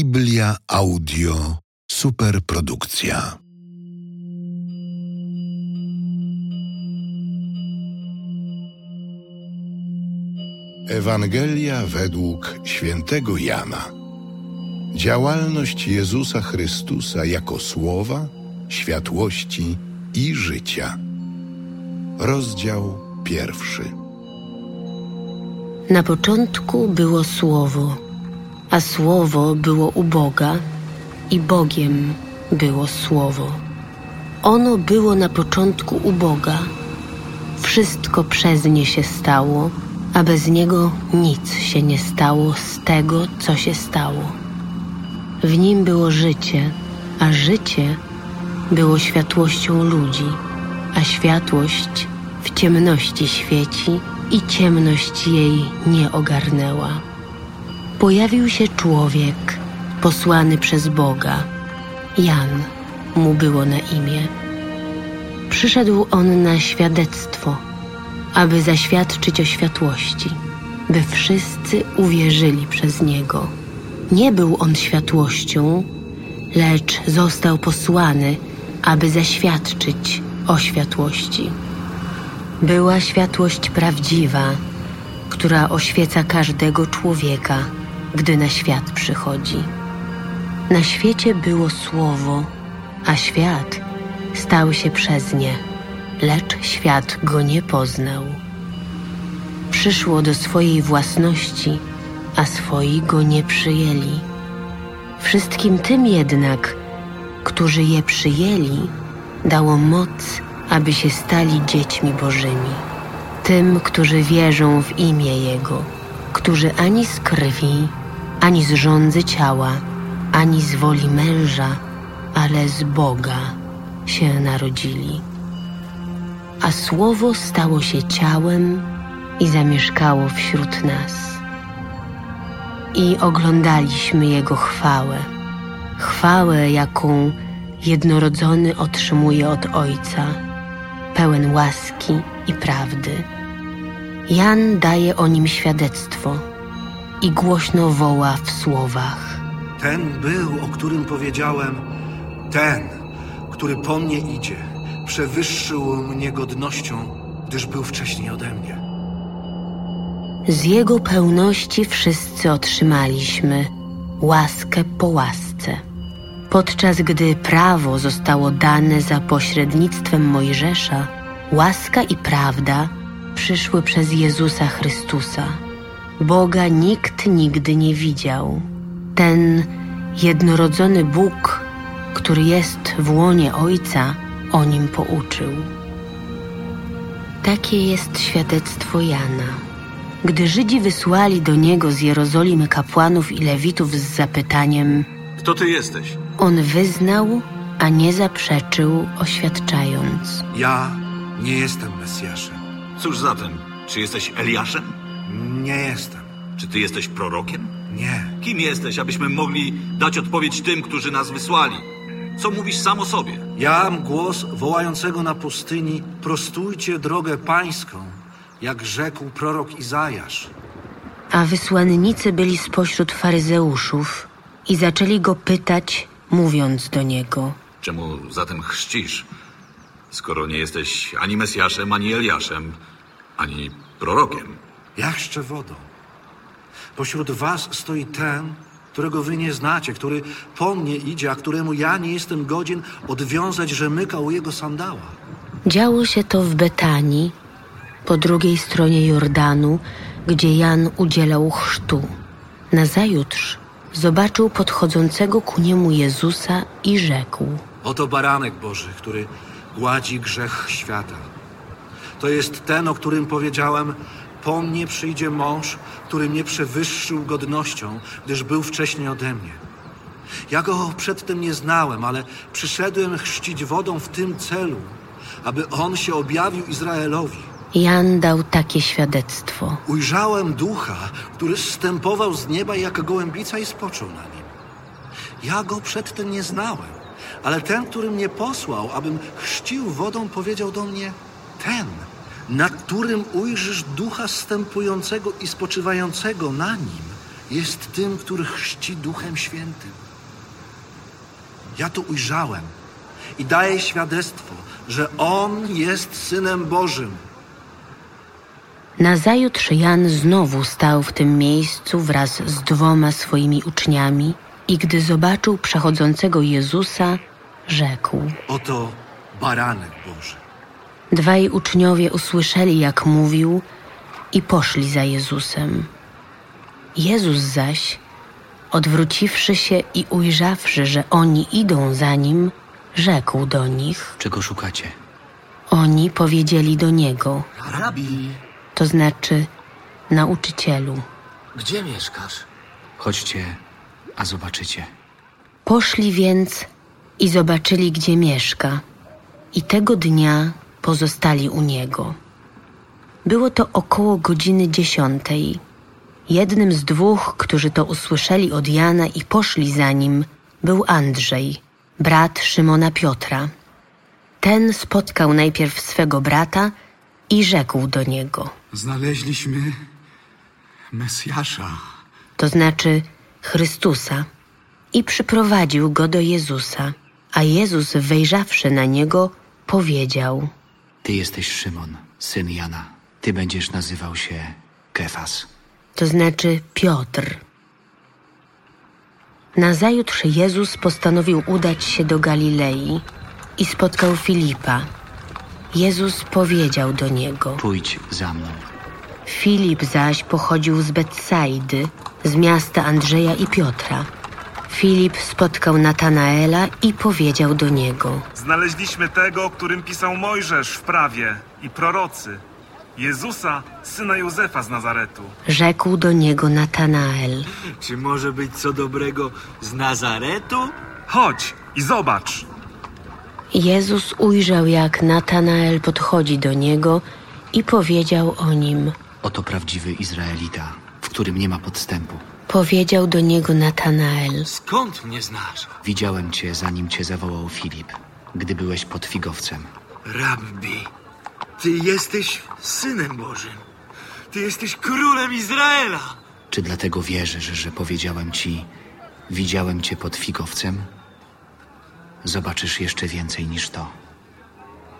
Biblia Audio Superprodukcja. Ewangelia według świętego Jana. Działalność Jezusa Chrystusa jako słowa, światłości i życia. Rozdział pierwszy. Na początku było Słowo, a Słowo było u Boga i Bogiem było Słowo. Ono było na początku u Boga. Wszystko przez nie się stało, a bez niego nic się nie stało z tego, co się stało. W nim było życie, a życie było światłością ludzi, a światłość w ciemności świeci i ciemność jej nie ogarnęła. Pojawił się człowiek posłany przez Boga. Jan mu było na imię. Przyszedł on na świadectwo, aby zaświadczyć o światłości, by wszyscy uwierzyli przez niego. Nie był on światłością, lecz został posłany, aby zaświadczyć o światłości. Była światłość prawdziwa, która oświeca każdego człowieka, gdy na świat przychodzi. Na świecie było słowo, a świat stał się przez nie, lecz świat go nie poznał. Przyszło do swojej własności, a swoi go nie przyjęli. Wszystkim tym jednak, którzy je przyjęli, dało moc, aby się stali dziećmi Bożymi. Tym, którzy wierzą w imię Jego, którzy ani z krwi, ani z rządzy ciała, ani z woli męża, ale z Boga się narodzili. A Słowo stało się ciałem i zamieszkało wśród nas. I oglądaliśmy Jego chwałę, chwałę, jaką jednorodzony otrzymuje od Ojca, pełen łaski i prawdy. Jan daje o nim świadectwo i głośno woła w słowach. Ten był, o którym powiedziałem, ten, który po mnie idzie, przewyższył mnie godnością, gdyż był wcześniej ode mnie. Z Jego pełności wszyscy otrzymaliśmy łaskę po łasce. Podczas gdy prawo zostało dane za pośrednictwem Mojżesza, łaska i prawda przyszły przez Jezusa Chrystusa. Boga nikt nigdy nie widział. Ten jednorodzony Bóg, który jest w łonie Ojca, o nim pouczył. Takie jest świadectwo Jana. Gdy Żydzi wysłali do niego z Jerozolimy kapłanów i lewitów z zapytaniem, Kto ty jesteś? on wyznał, a nie zaprzeczył, oświadczając. Ja nie jestem Mesjaszem. Cóż zatem? Czy jesteś Eliaszem? Nie jestem. Czy ty jesteś prorokiem? Nie. Kim jesteś, abyśmy mogli dać odpowiedź tym, którzy nas wysłali? Co mówisz sam o sobie? Jam głos wołającego na pustyni, prostujcie drogę pańską, jak rzekł prorok Izajasz. A wysłannicy byli spośród faryzeuszów i zaczęli go pytać, mówiąc do niego. Czemu zatem chrzcisz, skoro nie jesteś ani Mesjaszem, ani Eliaszem, ani prorokiem? Ja chrzczę wodą. Pośród was stoi ten, którego wy nie znacie, który po mnie idzie, a któremu ja nie jestem godzien odwiązać rzemyka u jego sandała. Działo się to w Betanii, po drugiej stronie Jordanu, gdzie Jan udzielał chrztu. Nazajutrz zobaczył podchodzącego ku niemu Jezusa i rzekł. Oto baranek Boży, który gładzi grzech świata. To jest ten, o którym powiedziałem, po mnie przyjdzie mąż, który mnie przewyższył godnością, gdyż był wcześniej ode mnie. Ja go przedtem nie znałem, ale przyszedłem chrzcić wodą w tym celu, aby on się objawił Izraelowi. Jan dał takie świadectwo. Ujrzałem ducha, który zstępował z nieba jak gołębica i spoczął na nim. Ja go przedtem nie znałem, ale ten, który mnie posłał, abym chrzcił wodą, powiedział do mnie: Ten, nad którym ujrzysz ducha zstępującego i spoczywającego na nim, jest tym, który chrzci Duchem Świętym. Ja to ujrzałem i daję świadectwo, że On jest Synem Bożym. Nazajutrz Jan znowu stał w tym miejscu wraz z dwoma swoimi uczniami i gdy zobaczył przechodzącego Jezusa, rzekł. Oto baranek Boży. Dwaj uczniowie usłyszeli, jak mówił, i poszli za Jezusem. Jezus zaś, odwróciwszy się i ujrzawszy, że oni idą za nim, rzekł do nich. Czego szukacie? Oni powiedzieli do niego, Rabi, to znaczy nauczycielu. gdzie mieszkasz? Chodźcie, a zobaczycie. Poszli więc i zobaczyli, gdzie mieszka, i tego dnia pozostali u niego. Było to około godziny dziesiątej. Jednym z dwóch, którzy to usłyszeli od Jana i poszli za nim, był Andrzej, brat Szymona Piotra. Ten spotkał najpierw swego brata i rzekł do niego, Znaleźliśmy Mesjasza. to znaczy Chrystusa, i przyprowadził go do Jezusa. A Jezus, wejrzawszy na niego, powiedział: Ty jesteś Szymon, syn Jana. Ty będziesz nazywał się Kefas. to znaczy Piotr. Nazajutrz Jezus postanowił udać się do Galilei i spotkał Filipa. Jezus powiedział do niego. Pójdź za mną. Filip zaś pochodził z Betsaidy, z miasta Andrzeja i Piotra. Filip spotkał Natanaela i powiedział do niego. Znaleźliśmy tego, o którym pisał Mojżesz w prawie i prorocy. Jezusa, syna Józefa z Nazaretu. Rzekł do niego Natanael. Czy może być co dobrego z Nazaretu? Chodź i zobacz. Jezus ujrzał, jak Natanael podchodzi do niego i powiedział o nim. Oto prawdziwy Izraelita, w którym nie ma podstępu. Powiedział do niego Natanael. Skąd mnie znasz? Widziałem cię, zanim cię zawołał Filip, gdy byłeś pod figowcem. Rabbi, ty jesteś synem Bożym. Ty jesteś królem Izraela. Czy dlatego wierzysz, że powiedziałem ci, widziałem cię pod figowcem? Zobaczysz jeszcze więcej niż to.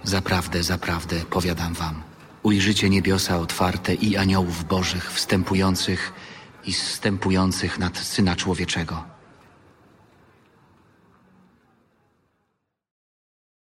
Zaprawdę, zaprawdę, powiadam wam, ujrzycie niebiosa otwarte i aniołów bożych wstępujących i zstępujących nad Syna Człowieczego.